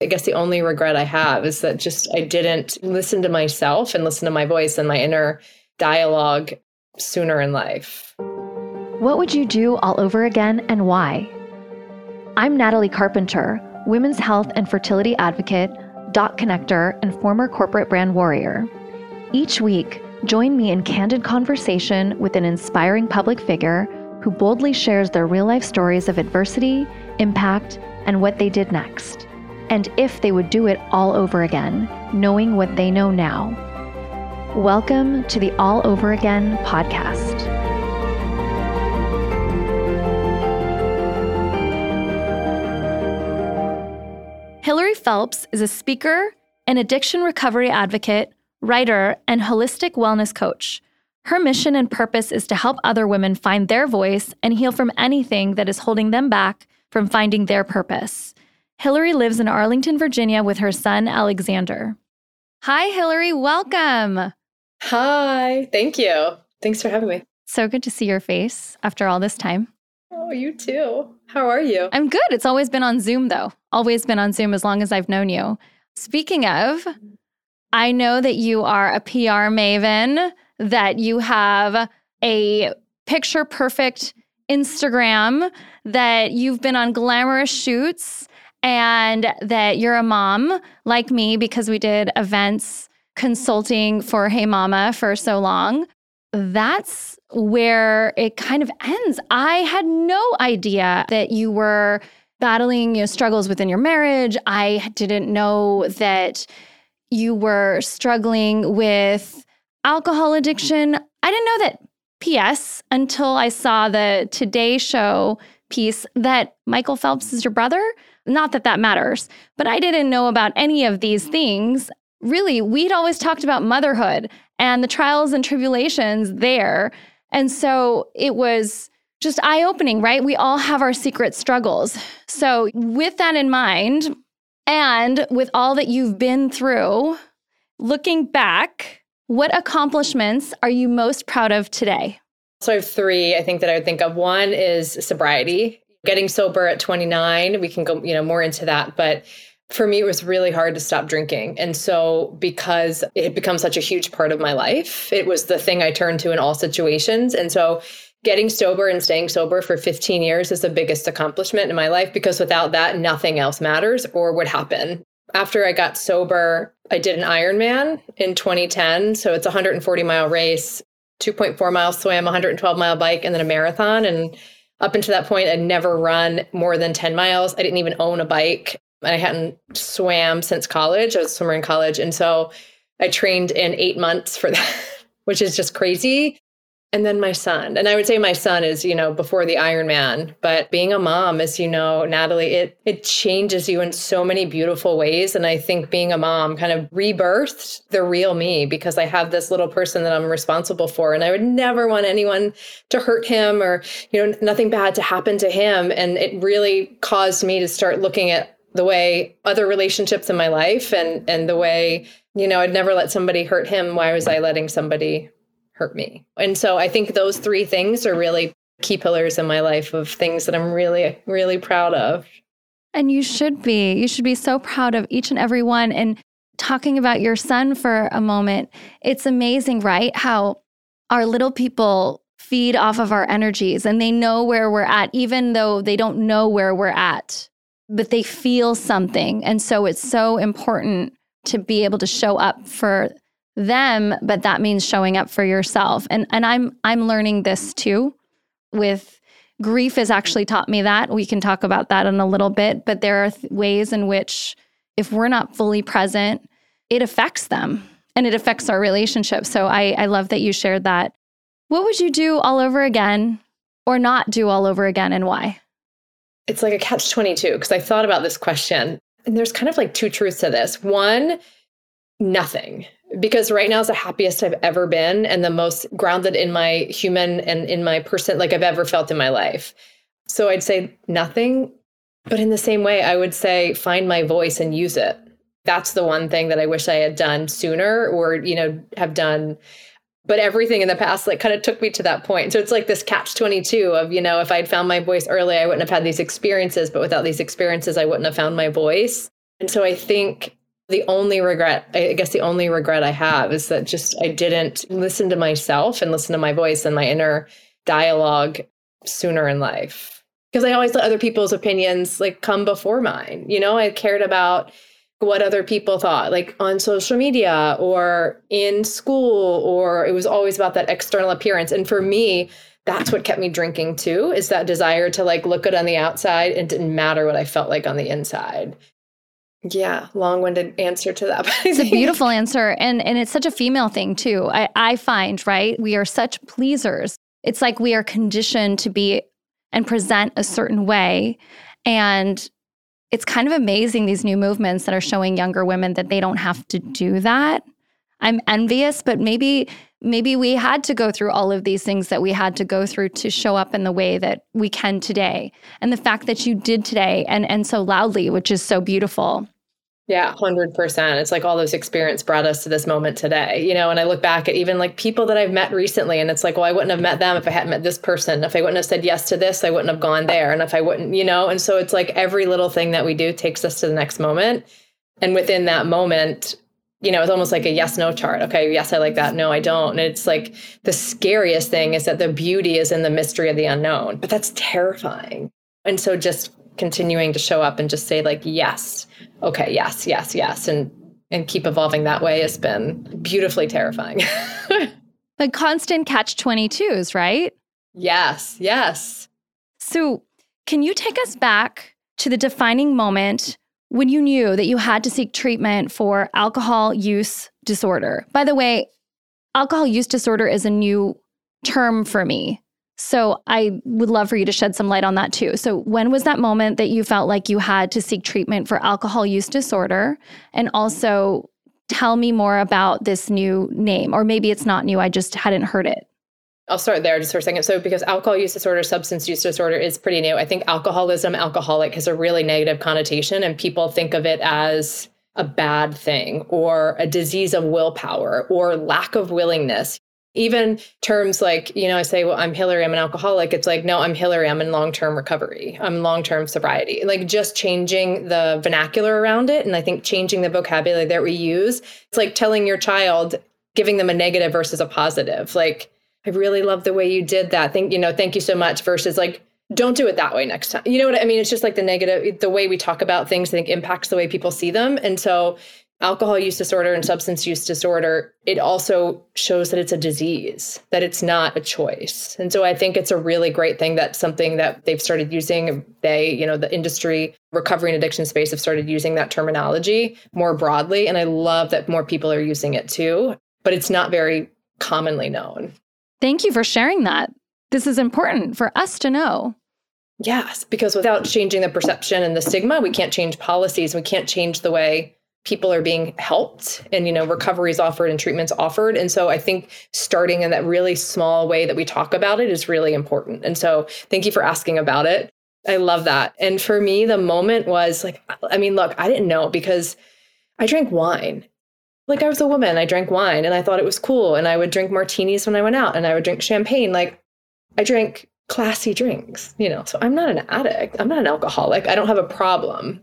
I guess the only regret I have is that just I didn't listen to myself and listen to my voice and my inner dialogue sooner in life. What would you do all over again and why? I'm Nathalie Carpenter, women's health and fertility advocate, dot connector, and former corporate brand warrior. Each week, join me in candid conversation with an inspiring public figure who boldly shares their real life stories of adversity, impact, and what they did next and if they would do it all over again, knowing what they know now. Welcome to the All Over Again podcast. Hilary Phelps is a speaker, an addiction recovery advocate, writer, and holistic wellness coach. Her mission and purpose is to help other women find their voice and heal from anything that is holding them back from finding their purpose. Hilary lives in Arlington, Virginia with her son, Alexander. Hi, Hilary. Welcome. Hi. Thank you. Thanks for having me. So good to see your face after all this time. Oh, you too. How are you? I'm good. It's always been on Zoom, though. Always been on Zoom as long as I've known you. Speaking of, I know that you are a PR maven, that you have a picture perfect Instagram, that you've been on glamorous shoots and that you're a mom like me because we did events consulting for Hey Mama for so long. That's where it kind of ends. I had no idea that you were battling you know, struggles within your marriage. I didn't know that you were struggling with alcohol addiction. I didn't know that PS until I saw the Today Show piece that Michael Phelps is your brother. Not that that matters, but I didn't know about any of these things. Really, we'd always talked about motherhood and the trials and tribulations there. And so it was just eye opening, right? We all have our secret struggles. So, with that in mind, and with all that you've been through, looking back, what accomplishments are you most proud of today? So I have three, I think that I would think of. One is sobriety getting sober at 29 we can go you know more into that but for me it was really hard to stop drinking. And so because it had become such a huge part of my life it was the thing i turned to in all situations. And so getting sober and staying sober for 15 years is the biggest accomplishment in my life because without that nothing else matters or would happen. After i got sober i did an ironman in 2010 so it's a 140 mile race 2.4 mile swim 112 mile bike and then a marathon. And up until that point, I'd never run more than 10 miles. I didn't even own a bike. I hadn't swam since college. I was a swimmer in college. And so I trained in eight months for that, which is just crazy and then my son. And i would say my son is you know before the Iron Man, but being a mom as you know nathalie it it changes you in so many beautiful ways. And i think being a mom kind of rebirthed the real me because i have this little person that i'm responsible for and i would never want anyone to hurt him or you know nothing bad to happen to him. And it really caused me to start looking at the way other relationships in my life and and the way you know i'd never let somebody hurt him. Why was i letting somebody hurt me. And so I think those three things are really key pillars in my life of things that I'm really, really proud of. And you should be. You should be so proud of each and every one. And talking about your son for a moment, it's amazing, right? How our little people feed off of our energies and they know where we're at, even though they don't know where we're at, but they feel something. And so it's so important to be able to show up for them, but that means showing up for yourself. And and I'm I'm learning this too with grief has actually taught me that. We can talk about that in a little bit, but there are th- ways in which if we're not fully present, it affects them and it affects our relationship. So I I love that you shared that. What would you do all over again or not do all over again and why? It's like a catch 22 because I thought about this question and there's kind of like two truths to this. One, nothing because right now is the happiest I've ever been and the most grounded in my human and in my person like I've ever felt in my life. So I'd say nothing, but in the same way I would say find my voice and use it. That's the one thing that I wish I had done sooner or you know have done but everything in the past like kind of took me to that point. So it's like this catch 22 of, you know, if I'd found my voice early, I wouldn't have had these experiences, but without these experiences, I wouldn't have found my voice. And so I think the only regret, I guess the only regret I have is that just I didn't listen to myself and listen to my voice and my inner dialogue sooner in life. Because I always let other people's opinions like come before mine. You know, I cared about what other people thought, like on social media or in school, or it was always about that external appearance. And for me, that's what kept me drinking too, is that desire to like look good on the outside. It didn't matter what I felt like on the inside. Yeah, long-winded answer to that. it's a beautiful answer. And and it's such a female thing too. I, I find, right? We are such pleasers. It's like we are conditioned to be and present a certain way. And it's kind of amazing these new movements that are showing younger women that they don't have to do that. I'm envious, but maybe maybe we had to go through all of these things that we had to go through to show up in the way that we can today. And the fact that you did today and and so loudly, which is so beautiful. Yeah, 100%. It's like all those experience brought us to this moment today, you know, and I look back at even like people that I've met recently and it's like, well, I wouldn't have met them if I hadn't met this person. If I wouldn't have said yes to this, I wouldn't have gone there. And if I wouldn't, you know, and so it's like every little thing that we do takes us to the next moment. And within that moment, you know, it's almost like a yes no chart. Okay, yes, I like that. No, I don't. And it's like the scariest thing is that the beauty is in the mystery of the unknown, but that's terrifying. And so just continuing to show up and just say like yes okay yes yes yes and and keep evolving that way has been beautifully terrifying the constant catch 22s right yes yes so can you take us back to the defining moment when you knew that you had to seek treatment for alcohol use disorder by the way alcohol use disorder is a new term for me so I would love for you to shed some light on that too. So when was that moment that you felt like you had to seek treatment for alcohol use disorder? And also tell me more about this new name, or maybe it's not new, I just hadn't heard it. I'll start there just for a second. So, because alcohol use disorder, substance use disorder is pretty new, I think alcoholism, alcoholic has a really negative connotation, and people think of it as a bad thing or a disease of willpower or lack of willingness. Even terms like you know i say well i'm hilary i'm an alcoholic it's like no i'm hilary i'm in long-term recovery. I'm long-term sobriety. Like just changing the vernacular around it and i think changing the vocabulary that we use it's like telling your child giving them a negative versus a positive. Like i really love the way you did that thank you know thank you so much versus like don't do it that way next time you know what i mean it's just like the negative the way we talk about things i think impacts the way people see them and so alcohol use disorder and substance use disorder, it also shows that it's a disease, that it's not a choice. And so I think it's a really great thing that something that they've started using. They, you know, the industry, recovery and addiction space have started using that terminology more broadly. And I love that more people are using it too, but it's not very commonly known. Thank you for sharing that. This is important for us to know. Yes, because without changing the perception and the stigma, we can't change policies. We can't change the way people are being helped and you know recovery is offered and treatments offered and so i think starting in that really small way that we talk about it is really important and so thank you for asking about it i love that and for me the moment was like i mean look i didn't know because i drank wine like i was a woman i drank wine and i thought it was cool and i would drink martinis when i went out and i would drink champagne like i drank classy drinks you know? So i'm not an addict i'm not an alcoholic i don't have a problem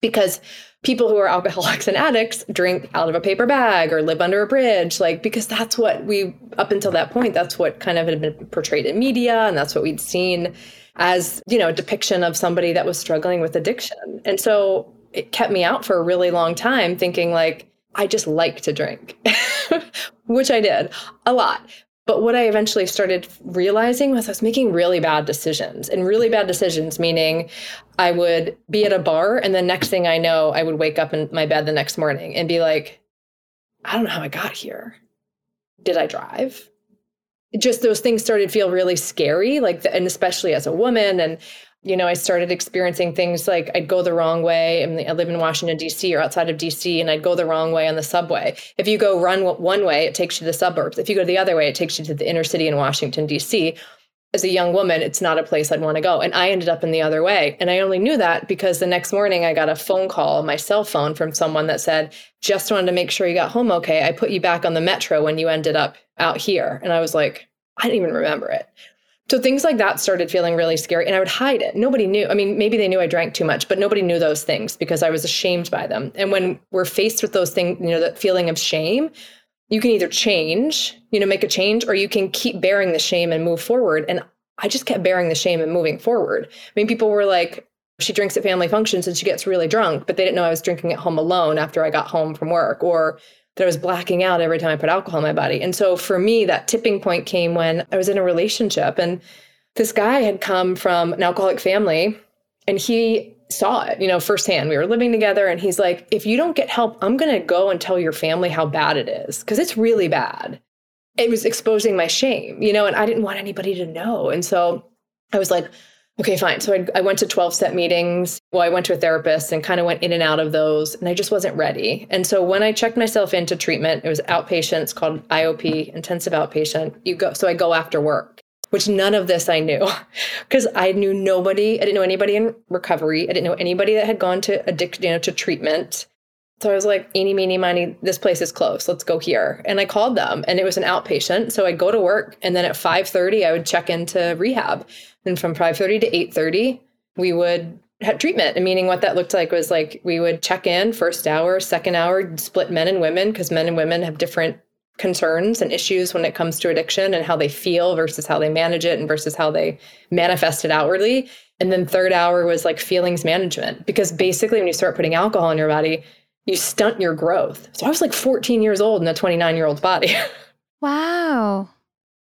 because people who are alcoholics and addicts drink out of a paper bag or live under a bridge like because that's what we up until that point that's what kind of had been portrayed in media and that's what we'd seen as you know a depiction of somebody that was struggling with addiction. And so it kept me out for a really long time thinking like i just like to drink which i did a lot but what I eventually started realizing was I was making really bad decisions and really bad decisions, meaning I would be at a bar and the next thing I know, I would wake up in my bed the next morning and be like, I don't know how I got here. Did I drive? Just those things started to feel really scary, like, the, and especially as a woman. And you know, I started experiencing things like I'd go the wrong way. I, mean, I live in Washington, D.C. or outside of D.C., and I'd go the wrong way on the subway. If you go run one way, it takes you to the suburbs. If you go the other way, it takes you to the inner city in Washington, D.C. As a young woman, it's not a place I'd want to go. And I ended up in the other way. And I only knew that because the next morning I got a phone call on my cell phone from someone that said, Just wanted to make sure you got home okay. I put you back on the metro when you ended up out here. And I was like, I didn't even remember it. So things like that started feeling really scary and I would hide it. Nobody knew. I mean, maybe they knew I drank too much, but nobody knew those things because I was ashamed by them. And when we're faced with those things, you know, that feeling of shame, you can either change, you know, make a change or you can keep bearing the shame and move forward. And I just kept bearing the shame and moving forward. I mean, people were like, she drinks at family functions and she gets really drunk, but they didn't know I was drinking at home alone after I got home from work or that I was blacking out every time I put alcohol in my body. And so for me, that tipping point came when I was in a relationship and this guy had come from an alcoholic family and he saw it, you know, firsthand. We were living together and he's like, if you don't get help, I'm going to go and tell your family how bad it is because it's really bad. It was exposing my shame, you know, and I didn't want anybody to know. And so I was like, Okay, fine. So I, I went to 12 step meetings. Well, I went to a therapist and kind of went in and out of those, and I just wasn't ready. And so when I checked myself into treatment, it was outpatient. It's called IOP, intensive outpatient. You go, so I go after work, which none of this I knew because I knew nobody. I didn't know anybody in recovery. I didn't know anybody that had gone to addict, you know, to treatment. So I was like, eeny, meeny, miny, this place is close. Let's go here. And I called them and it was an outpatient. So I'd go to work and then at 5.30, I would check into rehab. And from 5.30 to 8.30, we would have treatment. And meaning what that looked like was like we would check in first hour, second hour, split men and women because men and women have different concerns and issues when it comes to addiction and how they feel versus how they manage it and versus how they manifest it outwardly. And then third hour was like feelings management because basically when you start putting alcohol in your body, you stunt your growth. So I was like 14 years old in a 29 year old body. Wow.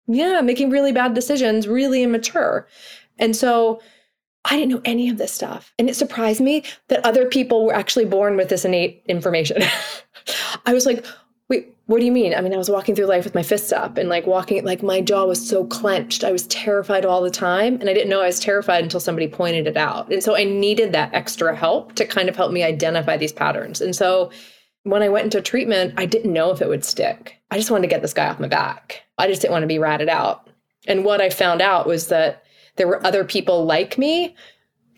Yeah, making really bad decisions, really immature. And so I didn't know any of this stuff. And it surprised me that other people were actually born with this innate information. I was like, wait, what do you mean? I mean, I was walking through life with my fists up and like walking, like my jaw was so clenched. I was terrified all the time. And I didn't know I was terrified until somebody pointed it out. And so I needed that extra help to kind of help me identify these patterns. And so when I went into treatment, I didn't know if it would stick. I just wanted to get this guy off my back. I just didn't want to be ratted out. And what I found out was that there were other people like me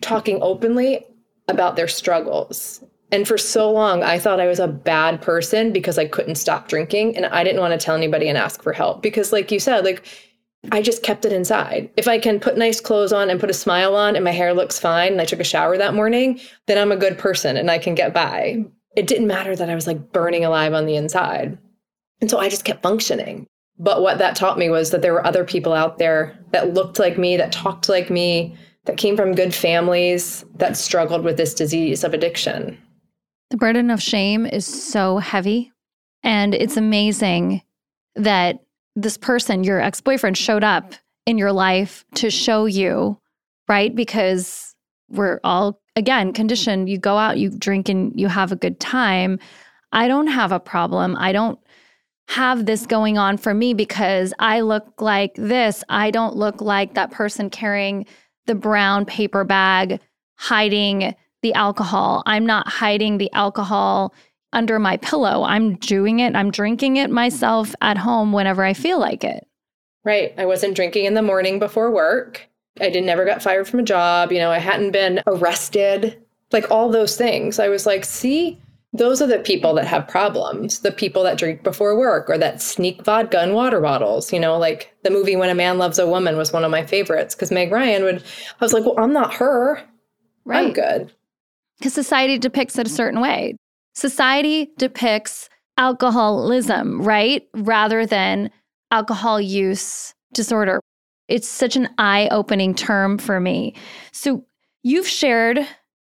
talking openly about their struggles and for so long, I thought I was a bad person because I couldn't stop drinking. And I didn't want to tell anybody and ask for help because, like you said, like I just kept it inside. If I can put nice clothes on and put a smile on and my hair looks fine and I took a shower that morning, then I'm a good person and I can get by. It didn't matter that I was like burning alive on the inside. And so I just kept functioning. But what that taught me was that there were other people out there that looked like me, that talked like me, that came from good families, that struggled with this disease of addiction. The burden of shame is so heavy. And it's amazing that this person, your ex boyfriend, showed up in your life to show you, right? Because we're all, again, conditioned. You go out, you drink, and you have a good time. I don't have a problem. I don't have this going on for me because I look like this. I don't look like that person carrying the brown paper bag, hiding the alcohol. I'm not hiding the alcohol under my pillow. I'm doing it, I'm drinking it myself at home whenever I feel like it. Right. I wasn't drinking in the morning before work. I didn't never got fired from a job. You know, I hadn't been arrested. Like all those things. I was like, see, those are the people that have problems. The people that drink before work or that sneak vodka in water bottles. You know, like the movie When a Man Loves a Woman was one of my favorites because Meg Ryan would, I was like, well, I'm not her. Right. I'm good because society depicts it a certain way. Society depicts alcoholism, right? Rather than alcohol use disorder. It's such an eye opening term for me. So, you've shared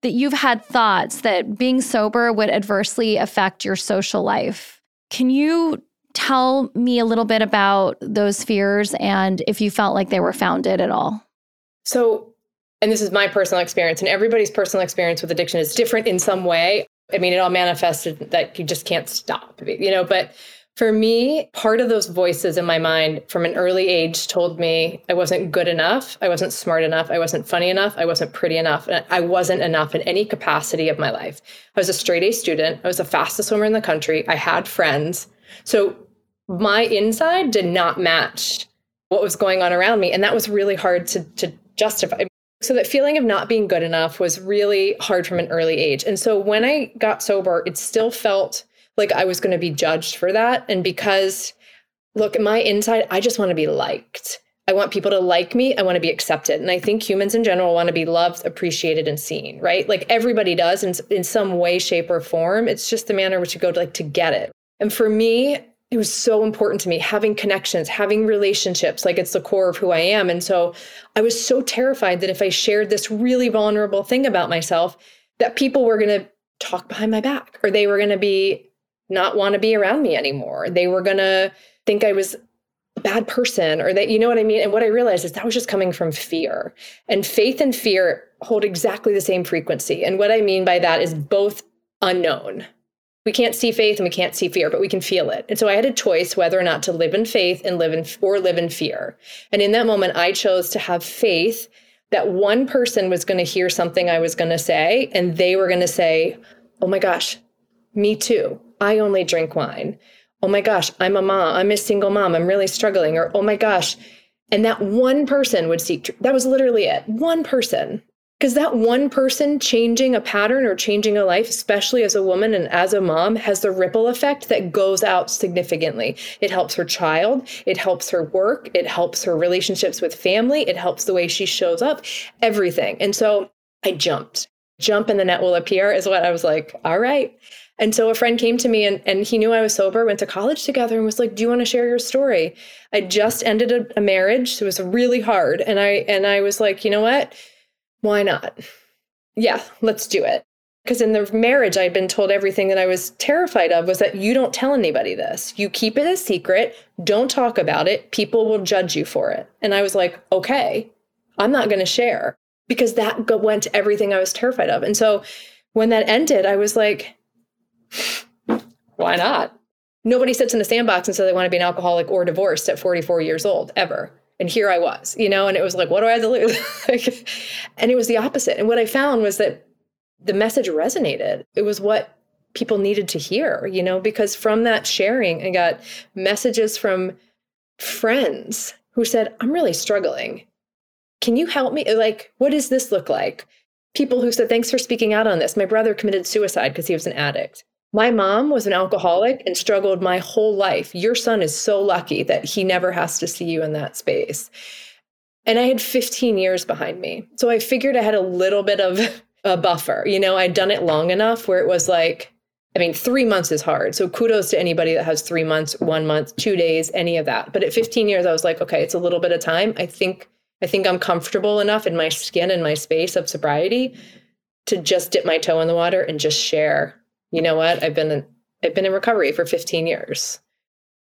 that you've had thoughts that being sober would adversely affect your social life. Can you tell me a little bit about those fears and if you felt like they were founded at all? So, and this is my personal experience, and everybody's personal experience with addiction is different in some way. I mean, it all manifested that you just can't stop, you know, but for me, part of those voices in my mind from an early age told me I wasn't good enough, I wasn't smart enough, I wasn't funny enough, I wasn't pretty enough, and I wasn't enough in any capacity of my life. I was a straight A student, I was the fastest swimmer in the country, I had friends. So my inside did not match what was going on around me. And that was really hard to, to justify. So that feeling of not being good enough was really hard from an early age. And so when I got sober, it still felt like I was going to be judged for that. And because, look, my inside, I just want to be liked. I want people to like me. I want to be accepted. And I think humans in general want to be loved, appreciated, and seen, right? Like everybody does in, in some way, shape, or form. It's just the manner which you go to like to get it. And for me, it was so important to me having connections, having relationships, like it's the core of who I am. And so I was so terrified that if I shared this really vulnerable thing about myself, that people were going to talk behind my back or they were going to be not want to be around me anymore. They were going to think I was a bad person or that, you know what I mean? And what I realized is that was just coming from fear. And faith and fear hold exactly the same frequency. And what I mean by that is both unknown. We can't see faith and we can't see fear, but we can feel it. And so I had a choice whether or not to live in faith and live in or live in fear. And in that moment, I chose to have faith that one person was going to hear something I was going to say, and they were going to say, Oh my gosh, me too. I only drink wine. Oh my gosh, I'm a mom. I'm a single mom. I'm really struggling. Or, oh my gosh. And that one person would seek, that was literally it. One person. Because that one person changing a pattern or changing a life, especially as a woman and as a mom, has the ripple effect that goes out significantly. It helps her child, it helps her work, it helps her relationships with family, it helps the way she shows up, everything. And so I jumped. Jump and the net will appear is what I was like, all right. And so a friend came to me and, and he knew I was sober, went to college together and was like, Do you want to share your story? I just ended a, a marriage. So it was really hard. And I and I was like, you know what? why not? Yeah, let's do it. Because in the marriage, I'd been told everything that I was terrified of was that you don't tell anybody this. You keep it a secret. Don't talk about it. People will judge you for it. And I was like, okay, I'm not going to share because that went to everything I was terrified of. And so when that ended, I was like, why not? Nobody sits in a sandbox and says they want to be an alcoholic or divorced at 44 years old, ever. And here I was, you know, and it was like, what do I have to lose? and it was the opposite. And what I found was that the message resonated. It was what people needed to hear, you know, because from that sharing, I got messages from friends who said, I'm really struggling. Can you help me? Like, what does this look like? People who said, Thanks for speaking out on this. My brother committed suicide because he was an addict. My mom was an alcoholic and struggled my whole life. Your son is so lucky that he never has to see you in that space. And I had 15 years behind me. So I figured I had a little bit of a buffer. You know, I'd done it long enough where it was like, I mean, three months is hard. So kudos to anybody that has three months, one month, two days, any of that. But at 15 years, I was like, okay, it's a little bit of time. I think I think I'm comfortable enough in my skin and my space of sobriety to just dip my toe in the water and just share you know what? I've been in, I've been in recovery for 15 years.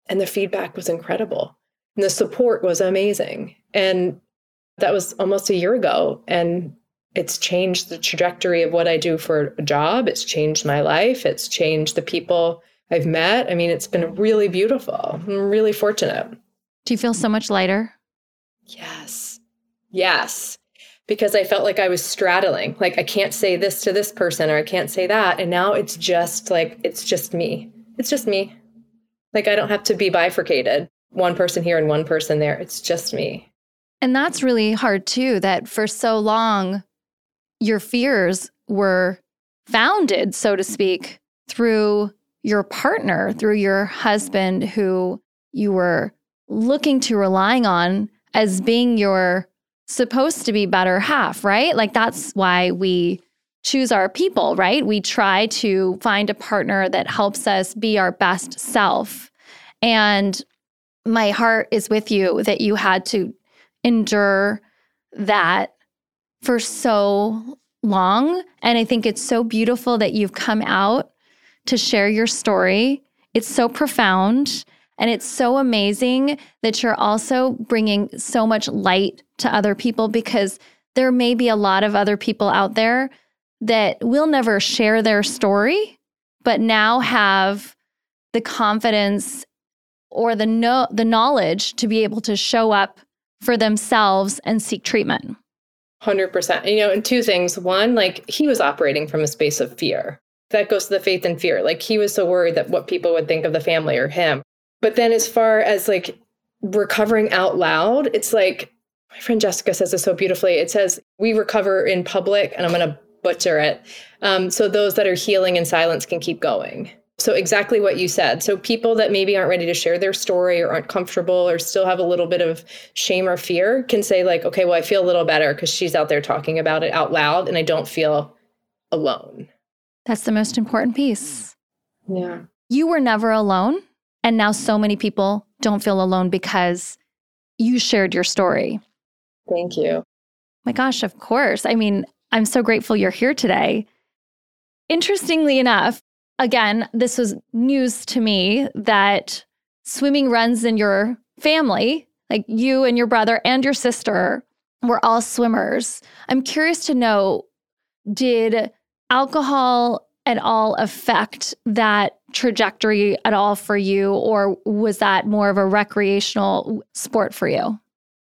And the feedback was incredible. And the support was amazing. And that was almost a year ago. And it's changed the trajectory of what I do for a job. It's changed my life. It's changed the people I've met. I mean, it's been really beautiful. I'm really fortunate. Do you feel so much lighter? Yes. Yes because I felt like I was straddling. Like I can't say this to this person or I can't say that. And now it's just like, it's just me. It's just me. Like I don't have to be bifurcated, one person here and one person there. It's just me. And that's really hard too, that for so long, your fears were founded, so to speak, through your partner, through your husband who you were looking to relying on as being your supposed to be better half, right? Like that's why we choose our people, right? We try to find a partner that helps us be our best self. And my heart is with you that you had to endure that for so long. And I think it's so beautiful that you've come out to share your story. It's so profound. And it's so amazing that you're also bringing so much light to other people because there may be a lot of other people out there that will never share their story, but now have the confidence or the no, the knowledge to be able to show up for themselves and seek treatment. 100%. You know, and two things. One, like he was operating from a space of fear. That goes to the faith and fear. Like he was so worried that what people would think of the family or him. But then as far as like recovering out loud, it's like my friend Jessica says this so beautifully. It says, We recover in public, and I'm going to butcher it. Um, so those that are healing in silence can keep going. So, exactly what you said. So, people that maybe aren't ready to share their story or aren't comfortable or still have a little bit of shame or fear can say, like, okay, well, I feel a little better because she's out there talking about it out loud and I don't feel alone. That's the most important piece. Yeah. You were never alone. And now so many people don't feel alone because you shared your story. Thank you. My gosh, of course. I mean, I'm so grateful you're here today. Interestingly enough, again, this was news to me that swimming runs in your family, like you and your brother and your sister were all swimmers. I'm curious to know did alcohol at all affect that trajectory at all for you, or was that more of a recreational sport for you?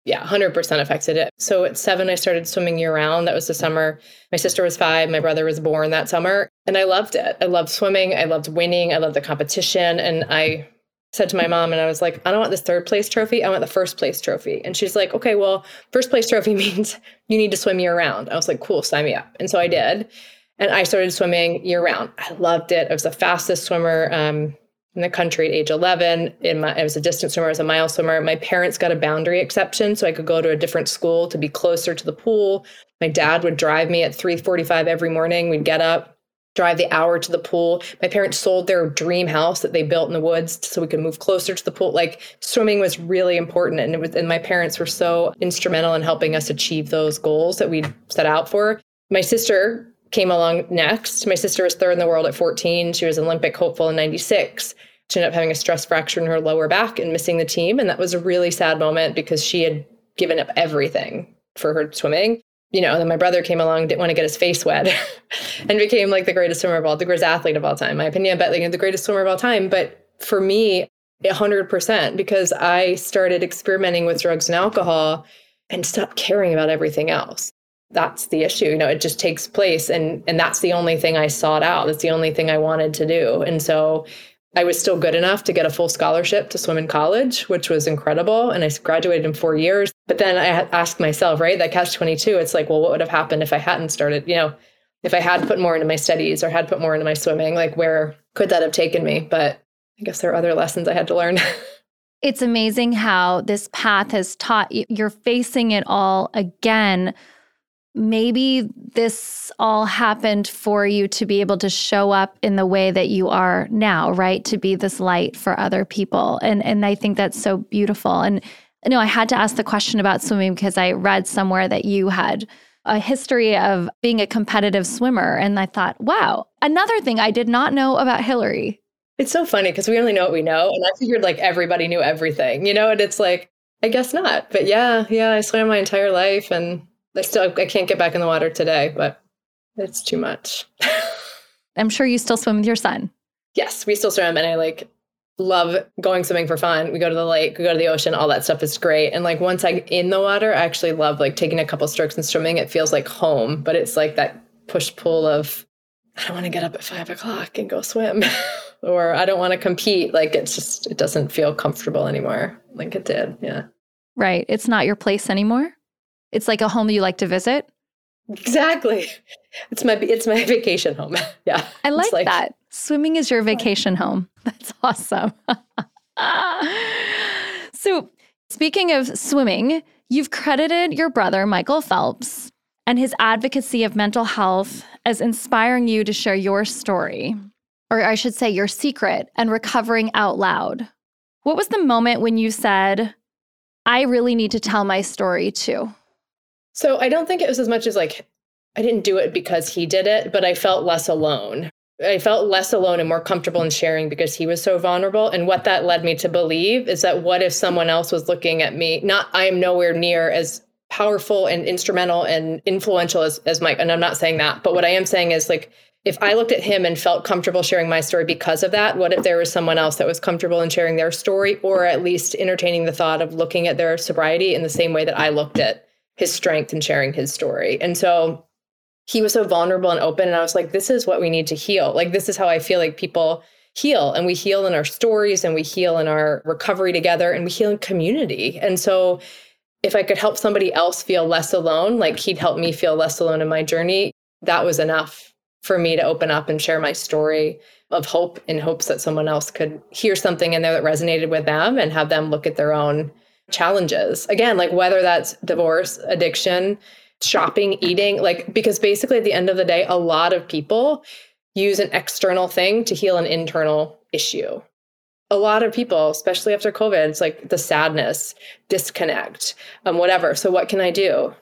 Yeah, 100% affected it. So at seven, I started swimming year round. That was the summer. My sister was five. My brother was born that summer. And I loved it. I loved swimming. I loved winning. I loved the competition. And I said to my mom, and I was like, I don't want this third place trophy. I want the first place trophy. And she's like, okay, well, first place trophy means you need to swim year round. I was like, cool, sign me up. And so I did. And I started swimming year round. I loved it. I was the fastest swimmer um, in the country at age 11. In my, I was a distance swimmer, I was a mile swimmer. My parents got a boundary exception so I could go to a different school to be closer to the pool. My dad would drive me at 3:45 every morning. We'd get up, drive the hour to the pool. My parents sold their dream house that they built in the woods so we could move closer to the pool. Like swimming was really important and it was and my parents were so instrumental in helping us achieve those goals that we set out for. My sister came along next. My sister was third in the world at 14. She was Olympic hopeful in 96. She ended up having a stress fracture in her lower back and missing the team. And that was a really sad moment because she had given up everything for her swimming. You know, then my brother came along, didn't want to get his face wet, and became like the greatest swimmer of all, the greatest athlete of all time, my opinion, but like the greatest swimmer of all time. But for me, 100%, because I started experimenting with drugs and alcohol and stopped caring about everything else that's the issue you know it just takes place and and that's the only thing i sought out that's the only thing i wanted to do. And so i was still good enough to get a full scholarship to swim in college which was incredible and i graduated in four years. But then i asked myself right that catch 22 it's like well what would have happened if i hadn't started you know if i had put more into my studies or had put more into my swimming like where could that have taken me? But i guess there are other lessons i had to learn. It's amazing how this path has taught you you're facing it all again maybe this all happened for you to be able to show up in the way that you are now, right? To be this light for other people. And and I think that's so beautiful. And you know, I had to ask the question about swimming because I read somewhere that you had a history of being a competitive swimmer and I thought, wow, another thing I did not know about Hilary. It's so funny because we only know what we know and I figured like everybody knew everything, you know, and it's like I guess not. But yeah, yeah, I swam my entire life and I still I can't get back in the water today, but it's too much. I'm sure you still swim with your son. Yes, we still swim and I like love going swimming for fun. We go to the lake, we go to the ocean, all that stuff is great. And like once I'm in the water, I actually love like taking a couple strokes and swimming. It feels like home, but it's like that push pull of I don't want to get up at five o'clock and go swim. or I don't want to compete. Like it's just it doesn't feel comfortable anymore like it did. Yeah. Right. It's not your place anymore. It's like a home you like to visit. Exactly. It's my it's my vacation home. yeah. I like, like that. Swimming is your vacation home. That's awesome. so, speaking of swimming, you've credited your brother Michael Phelps and his advocacy of mental health as inspiring you to share your story, or I should say your secret and recovering out loud. What was the moment when you said, I really need to tell my story too? So I don't think it was as much as like I didn't do it because he did it, but I felt less alone. I felt less alone and more comfortable in sharing because he was so vulnerable. And what that led me to believe is that what if someone else was looking at me? Not I am nowhere near as powerful and instrumental and influential as, as Mike. And I'm not saying that, but what I am saying is like if I looked at him and felt comfortable sharing my story because of that, what if there was someone else that was comfortable in sharing their story or at least entertaining the thought of looking at their sobriety in the same way that I looked at his strength and sharing his story. And so he was so vulnerable and open. And I was like, this is what we need to heal. Like, this is how I feel like people heal. And we heal in our stories and we heal in our recovery together and we heal in community. And so if I could help somebody else feel less alone, like he'd help me feel less alone in my journey, that was enough for me to open up and share my story of hope in hopes that someone else could hear something in there that resonated with them and have them look at their own challenges. Again, like whether that's divorce, addiction, shopping, eating, like because basically at the end of the day, a lot of people use an external thing to heal an internal issue. A lot of people, especially after COVID, it's like the sadness, disconnect, um, whatever. So what can I do?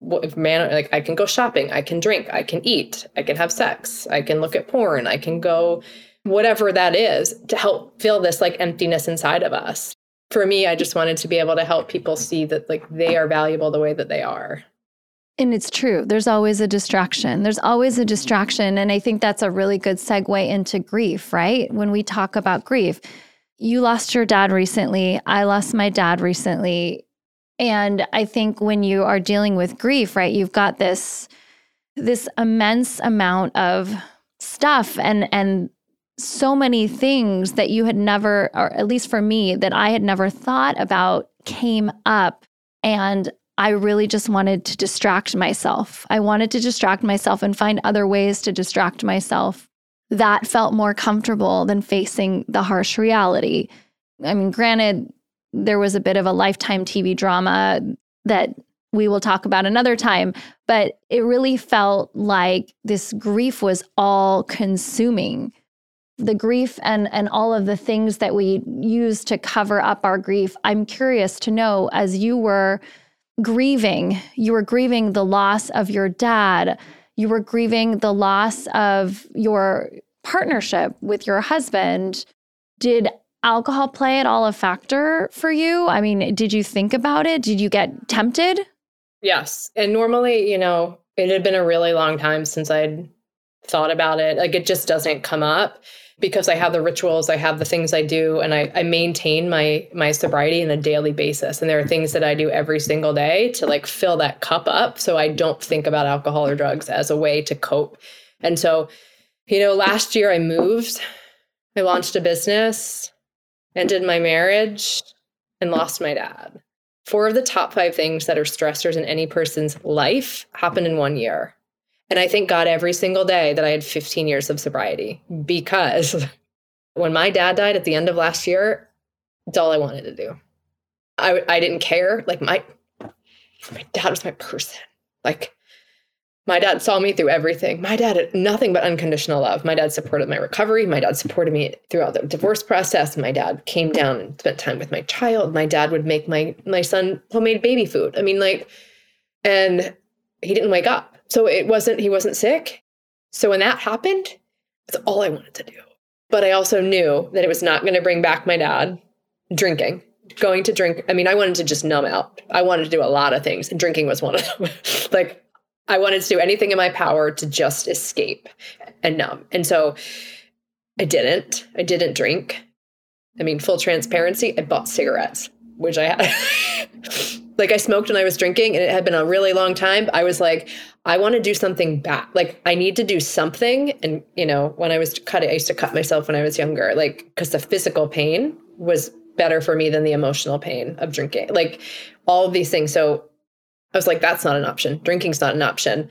What, man, like I can go shopping, I can drink, I can eat, I can have sex, I can look at porn, I can go whatever that is to help fill this like emptiness inside of us. For me, I just wanted to be able to help people see that like they are valuable the way that they are. And it's true. There's always a distraction. There's always a distraction. And I think that's a really good segue into grief, right? When we talk about grief, you lost your dad recently. I lost my dad recently. And I think when you are dealing with grief, right, you've got this this immense amount of stuff and and so many things that you had never or at least for me that I had never thought about came up and I really just wanted to distract myself. I wanted to distract myself and find other ways to distract myself that felt more comfortable than facing the harsh reality. I mean, granted, there was a bit of a lifetime TV drama that we will talk about another time, but it really felt like this grief was all consuming. The grief and, and all of the things that we use to cover up our grief. I'm curious to know as you were grieving. You were grieving the loss of your dad. You were grieving the loss of your partnership with your husband. Did alcohol play at all a factor for you? I mean, did you think about it? Did you get tempted? Yes. And normally, you know, it had been a really long time since I'd thought about it. Like it just doesn't come up because I have the rituals, I have the things I do, and I, I maintain my my sobriety on a daily basis. And there are things that I do every single day to like fill that cup up so I don't think about alcohol or drugs as a way to cope. And so, you know, last year I moved, I launched a business, ended my marriage, and lost my dad. Four of the top five things that are stressors in any person's life happened in one year. And I thank God every single day that I had 15 years of sobriety because when my dad died at the end of last year, it's all I wanted to do. I, I didn't care. Like my, my dad was my person. Like my dad saw me through everything. My dad had nothing but unconditional love. My dad supported my recovery. My dad supported me throughout the divorce process. My dad came down and spent time with my child. My dad would make my my son homemade baby food. I mean, like, and he didn't wake up. So it wasn't, he wasn't sick. So when that happened, that's all I wanted to do. But I also knew that it was not going to bring back my dad drinking, going to drink. I mean, I wanted to just numb out. I wanted to do a lot of things, and drinking was one of them. like, I wanted to do anything in my power to just escape and numb. And so I didn't. I didn't drink. I mean, full transparency, I bought cigarettes, which I had. like I smoked when I was drinking and it had been a really long time. I was like, I want to do something back. Like I need to do something. And you know, when I was cutting, I used to cut myself when I was younger, like because the physical pain was better for me than the emotional pain of drinking. Like all of these things. So I was like, that's not an option. Drinking's not an option.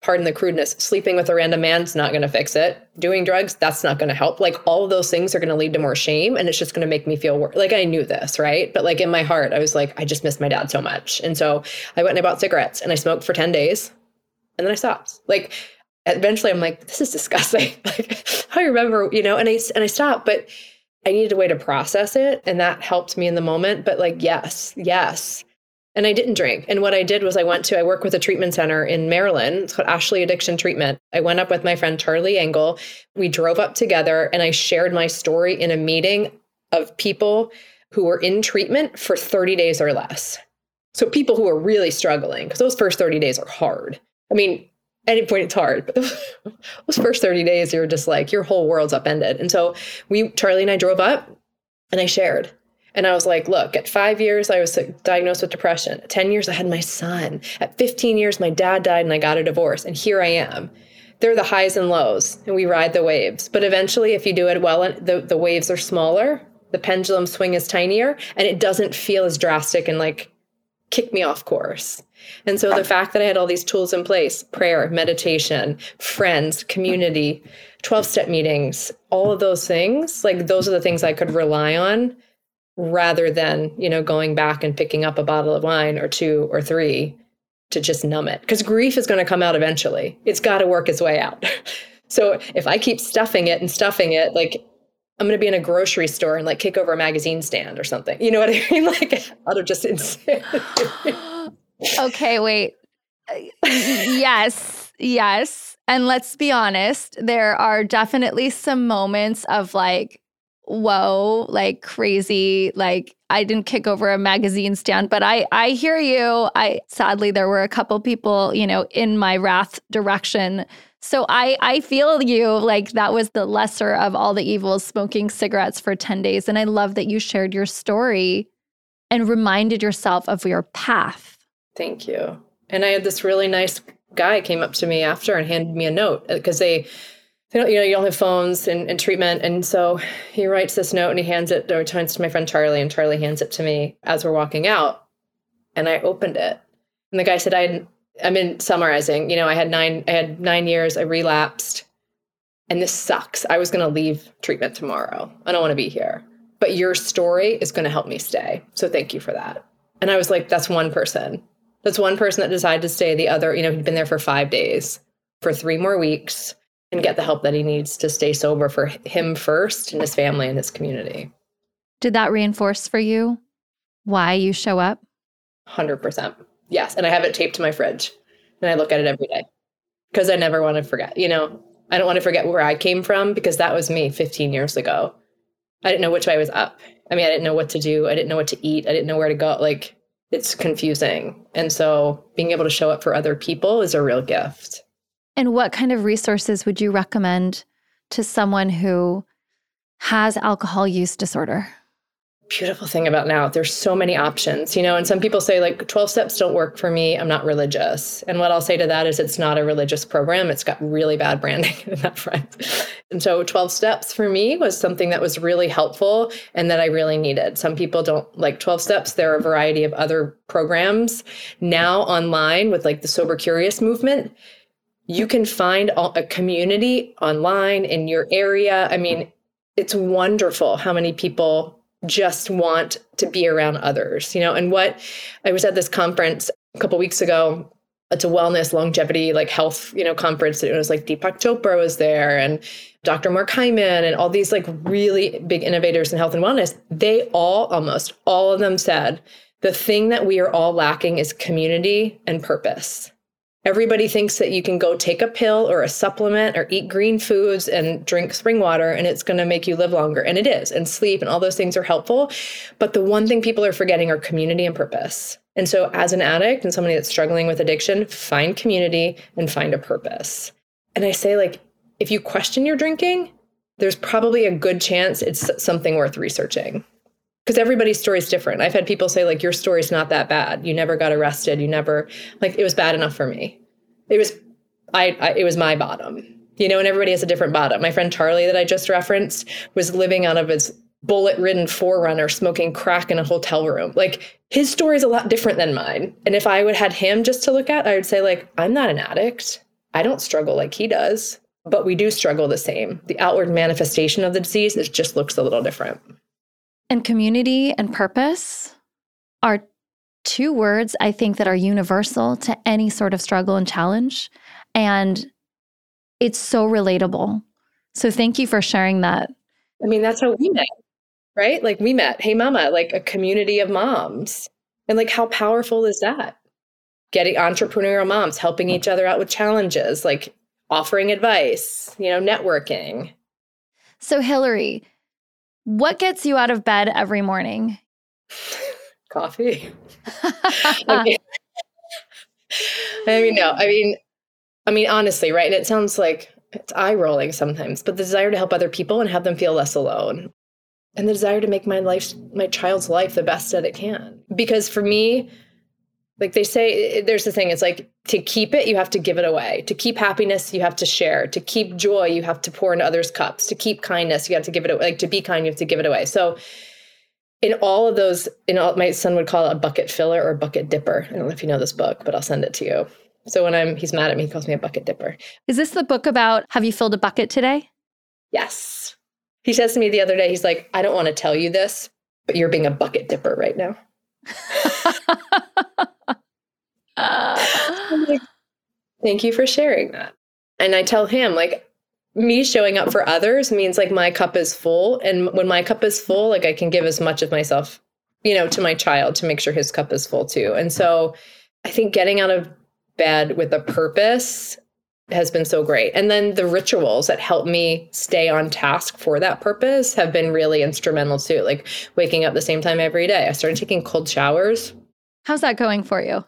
Pardon the crudeness. Sleeping with a random man's not going to fix it. Doing drugs, that's not going to help. Like all of those things are going to lead to more shame, and it's just going to make me feel worse. Like I knew this, right? But like in my heart, I was like, I just miss my dad so much, and so I went and I bought cigarettes, and I smoked for ten days and then I stopped. Like eventually I'm like, this is disgusting. like I remember, you know, and I and I stopped, but I needed a way to process it. And that helped me in the moment. But like, yes, yes. And I didn't drink. And what I did was I went to, I work with a treatment center in Maryland. It's called Ashley Addiction Treatment. I went up with my friend Charlie Engle. We drove up together and I shared my story in a meeting of people who were in treatment for 30 days or less. So people who are really struggling, because those first 30 days are hard. I mean, at any point it's hard, but those first 30 days, you're just like, your whole world's upended. And so we, Charlie and I drove up and I shared. And I was like, look, at five years, I was diagnosed with depression. At 10 years, I had my son. At 15 years, my dad died and I got a divorce. And here I am. They're the highs and lows, and we ride the waves. But eventually, if you do it well, the, the waves are smaller, the pendulum swing is tinier, and it doesn't feel as drastic and like kick me off course. And so the fact that I had all these tools in place prayer, meditation, friends, community, 12 step meetings, all of those things like those are the things I could rely on rather than, you know, going back and picking up a bottle of wine or two or three to just numb it. Because grief is going to come out eventually. It's got to work its way out. so if I keep stuffing it and stuffing it, like I'm going to be in a grocery store and like kick over a magazine stand or something. You know what I mean? Like out of just insanity. okay, wait. yes, yes. And let's be honest, there are definitely some moments of like, whoa, like crazy, like I didn't kick over a magazine stand, but I I hear you. I sadly there were a couple people, you know, in my wrath direction so I I feel you like that was the lesser of all the evils smoking cigarettes for 10 days and I love that you shared your story and reminded yourself of your path. Thank you. And I had this really nice guy came up to me after and handed me a note because uh, they they don't, you know, you don't have phones and, and, treatment. And so he writes this note and he hands it or turns to my friend Charlie and Charlie hands it to me as we're walking out. And I opened it. And the guy said, I I mean, summarizing, you know, I had nine, I had nine years, I relapsed, and this sucks. I was going to leave treatment tomorrow. I don't want to be here. But your story is going to help me stay. So thank you for that. And I was like, that's one person. That's one person that decided to stay. The other, you know, he'd been there for five days, for three more weeks, and get the help that he needs to stay sober for him first and his family and his community. Did that reinforce for you why you show up? 100%. Yes, and I have it taped to my fridge, and I look at it every day because I never want to forget. You know, I don't want to forget where I came from because that was me 15 years ago. I didn't know which way I was up. I mean, I didn't know what to do. I didn't know what to eat. I didn't know where to go. Like, it's confusing. And so being able to show up for other people is a real gift. And what kind of resources would you recommend to someone who has alcohol use disorder? beautiful thing about now there's so many options you know and some people say like 12 steps don't work for me i'm not religious. And what i'll say to that is it's not a religious program it's got really bad branding in that front. And so 12 steps for me was something that was really helpful and that i really needed. Some people don't like 12 steps there are a variety of other programs. Now online with like the sober curious movement you can find a community online in your area i mean it's wonderful how many people just want to be around others, you know. And what I was at this conference a couple weeks ago. It's a wellness, longevity, like health, you know, conference. It was like Deepak Chopra was there and Dr. Mark Hyman and all these like really big innovators in health and wellness. They all, almost all of them said, the thing that we are all lacking is community and purpose. Everybody thinks that you can go take a pill or a supplement or eat green foods and drink spring water and it's going to make you live longer. And it is. And sleep and all those things are helpful. But the one thing people are forgetting are community and purpose. And so, as an addict and somebody that's struggling with addiction, find community and find a purpose. And I say, like, if you question your drinking, there's probably a good chance it's something worth researching because everybody's story is different. I've had people say like your story's not that bad. You never got arrested. You never like it was bad enough for me. It was I, I it was my bottom. You know, and everybody has a different bottom. My friend Charlie that I just referenced was living out of his bullet-ridden 4Runner smoking crack in a hotel room. Like his story is a lot different than mine. And if I would had him just to look at, I would say like I'm not an addict. I don't struggle like he does, but we do struggle the same. The outward manifestation of the disease it just looks a little different. And community and purpose are two words I think that are universal to any sort of struggle and challenge. And it's so relatable. So thank you for sharing that. I mean, that's how we met, right? Like we met, hey, mama, like a community of moms. And like, how powerful is that? Getting entrepreneurial moms, helping each other out with challenges, like offering advice, you know, networking. So, Hilary, what gets you out of bed every morning? Coffee. I mean, no, I mean, I mean, honestly, right? And it sounds like it's eye rolling sometimes, but the desire to help other people and have them feel less alone. And the desire to make my life, my child's life, the best that it can. Because for me, like they say there's the thing it's like to keep it you have to give it away to keep happiness you have to share to keep joy you have to pour into others cups to keep kindness you have to give it away like to be kind you have to give it away so in all of those, in all, my son would call it a bucket filler or a bucket dipper. I don't know if you know this book, but I'll send it to you. So when I'm, he's mad at me, he calls me a bucket dipper. Is this the book about have you filled a bucket today? Yes. He says to me the other day, he's like, I don't want to tell you this, but you're being a bucket dipper right now. like, Thank you for sharing that. And I tell him, like, me showing up for others means like my cup is full. And when my cup is full, like I can give as much of myself, you know, to my child to make sure his cup is full too. And so I think getting out of bed with a purpose has been so great. And then the rituals that help me stay on task for that purpose have been really instrumental too. Like waking up the same time every day. I started taking cold showers. How's that going for you?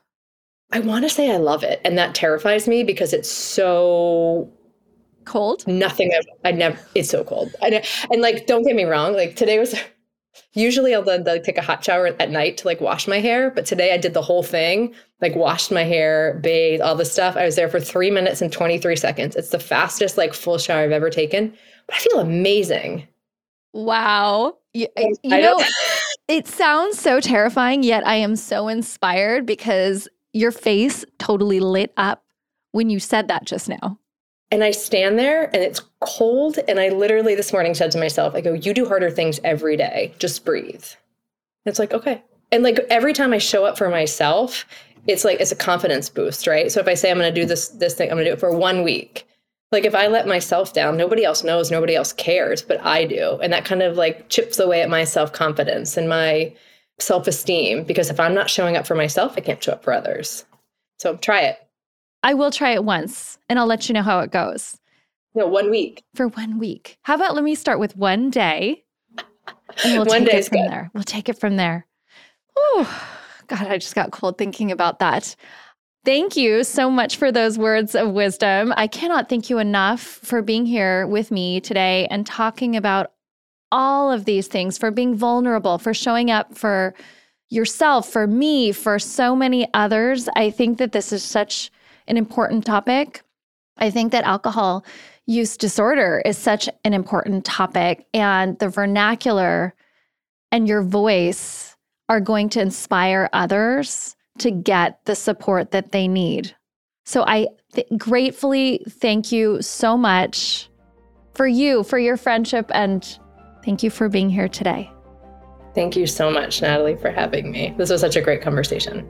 I want to say I love it. And that terrifies me because it's so cold. Nothing I've, I never, it's so cold. I, and like, don't get me wrong. Like today was, usually I'll then like, take a hot shower at night to like wash my hair. But today I did the whole thing, like washed my hair, bathed, all the stuff. I was there for three minutes and 23 seconds. It's the fastest like full shower I've ever taken. But I feel amazing. Wow. You, you know, it sounds so terrifying, yet I am so inspired because your face totally lit up when you said that just now. And I stand there and it's cold. And I literally this morning said to myself, I go, you do harder things every day. Just breathe. It's like, okay. And like every time I show up for myself, it's like it's a confidence boost, right? So if I say I'm gonna do this this thing, I'm gonna do it for one week. Like if I let myself down, nobody else knows, nobody else cares, but I do. And that kind of like chips away at my self-confidence and my self esteem because if I'm not showing up for myself, I can't show up for others. So try it. I will try it once and I'll let you know how it goes. No, one week. For one week. How about let me start with one day and we'll one take it from good. there. We'll take it from there. Oh, God, I just got cold thinking about that. Thank you so much for those words of wisdom. I cannot thank you enough for being here with me today and talking about all of these things, for being vulnerable, for showing up for yourself, for me, for so many others. I think that this is such an important topic. I think that alcohol use disorder is such an important topic, and the vernacular and your voice are going to inspire others to get the support that they need. So I th- gratefully thank you so much for you, for your friendship, and Thank you for being here today. Thank you so much, Nathalie, for having me. This was such a great conversation.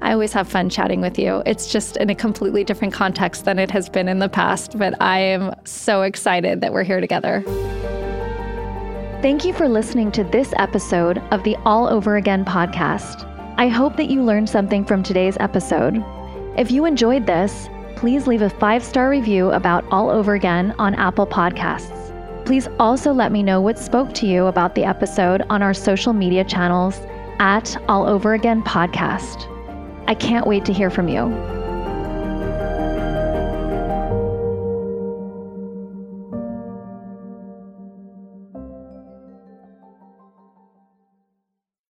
I always have fun chatting with you. It's just in a completely different context than it has been in the past, but I am so excited that we're here together. Thank you for listening to this episode of the All Over Again podcast. I hope that you learned something from today's episode. If you enjoyed this, please leave a five star review about All Over Again on Apple Podcasts. Please also let me know what spoke to you about the episode on our social media channels at All Over Again Podcast. I can't wait to hear from you.